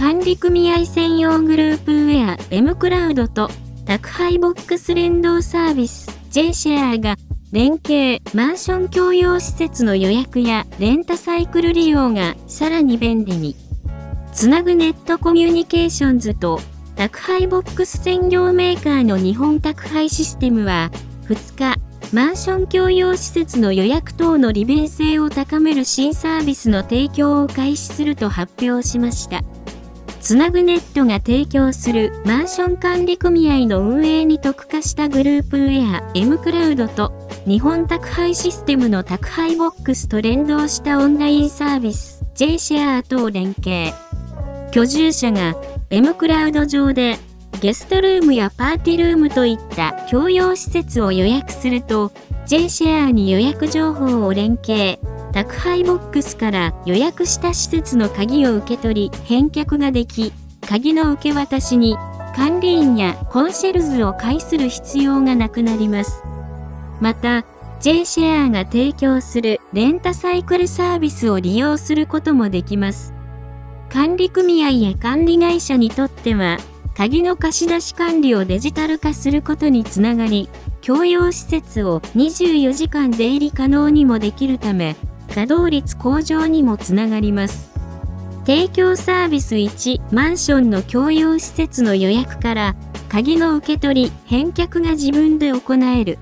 管理組合専用グループウェア M クラウドと宅配ボックス連動サービス J シェアが連携マンション共用施設の予約やレンタサイクル利用がさらに便利に。つなぐネットコミュニケーションズと宅配ボックス専業メーカーの日本宅配システムは2日、マンション共用施設の予約等の利便性を高める新サービスの提供を開始すると発表しました。つなぐネットが提供するマンション管理組合の運営に特化したグループウェア M クラウドと日本宅配システムの宅配ボックスと連動したオンラインサービス J シェアと連携。居住者が M クラウド上でゲストルームやパーティールームといった共用施設を予約すると J シェアに予約情報を連携。宅配ボックスから予約した施設の鍵を受け取り返却ができ、鍵の受け渡しに管理員やコンシェルズを介する必要がなくなります。また、J シェアが提供するレンタサイクルサービスを利用することもできます。管理組合や管理会社にとっては、鍵の貸し出し管理をデジタル化することにつながり、共用施設を24時間出入り可能にもできるため、稼働率向上にもつながります。提供サービス1、マンションの共用施設の予約から、鍵の受け取り、返却が自分で行える。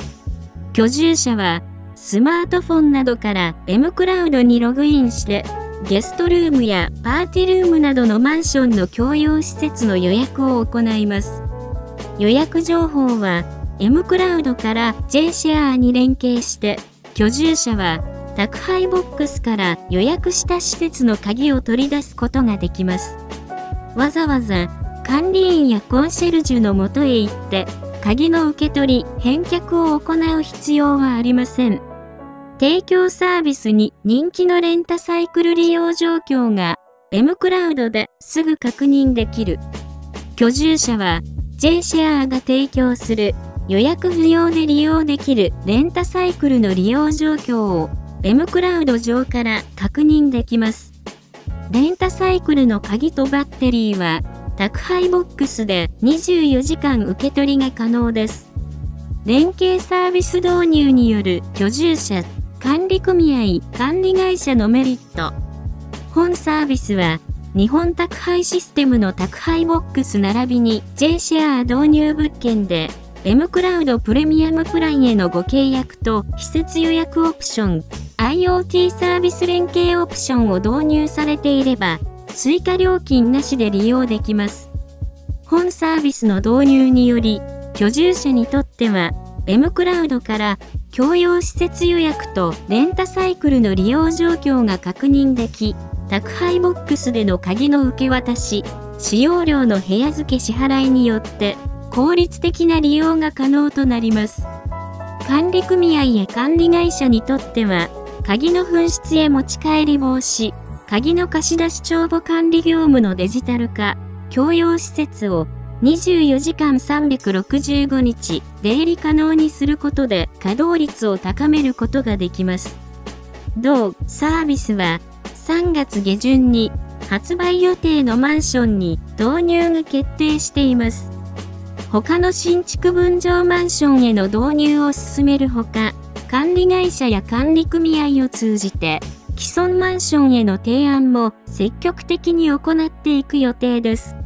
居住者は、スマートフォンなどから M クラウドにログインして、ゲストルームやパーティールームなどのマンションの共用施設の予約を行います。予約情報は M クラウドから J シェアに連携して居住者は宅配ボックスから予約した施設の鍵を取り出すことができます。わざわざ管理員やコンシェルジュのもとへ行って鍵の受け取り、返却を行う必要はありません。提供サービスに人気のレンタサイクル利用状況が M クラウドですぐ確認できる。居住者は J シェアが提供する予約不要で利用できるレンタサイクルの利用状況を M クラウド上から確認できます。レンタサイクルの鍵とバッテリーは、宅配ボックスで24時間受け取りが可能です。連携サービス導入による居住者、管理組合、管理会社のメリット。本サービスは、日本宅配システムの宅配ボックス並びに J シェア導入物件で M クラウドプレミアムプランへのご契約と施設予約オプション、IoT サービス連携オプションを導入されていれば、追加料金なしで利用できます。本サービスの導入により、居住者にとっては、M クラウドから共用施設予約とレンタサイクルの利用状況が確認でき、宅配ボックスでの鍵の受け渡し、使用料の部屋付け支払いによって効率的な利用が可能となります。管理組合や管理会社にとっては鍵の紛失や持ち帰り防止、鍵の貸し出し帳簿管理業務のデジタル化、共用施設を24時間365日出入り可能にすることで稼働率を高めることができます。同サービスは3月下旬に発売予定のマンションに導入が決定しています。他の新築分譲マンションへの導入を進めるほか、管理会社や管理組合を通じて、既存マンションへの提案も積極的に行っていく予定です。